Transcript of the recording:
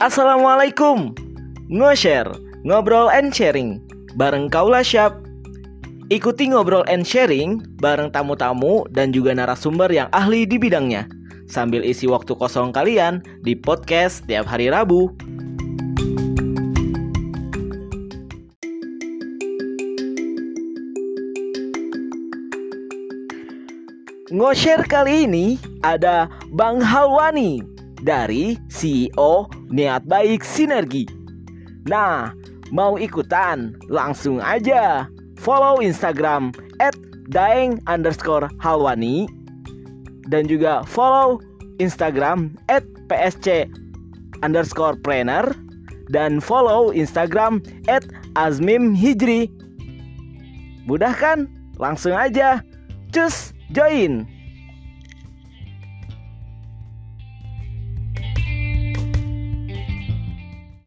Assalamualaikum. Ngo-share, ngobrol and sharing Bareng Kaula Syap Ikuti ngobrol and sharing bareng tamu-tamu dan juga narasumber yang ahli di bidangnya. Sambil isi waktu kosong kalian di podcast tiap hari Rabu. Ngo-share kali ini ada Bang Halwani dari CEO Niat Baik Sinergi. Nah, mau ikutan? Langsung aja follow Instagram at daeng underscore halwani dan juga follow Instagram at psc underscore planner dan follow Instagram at azmim hijri. Mudah kan? Langsung aja. Cus! join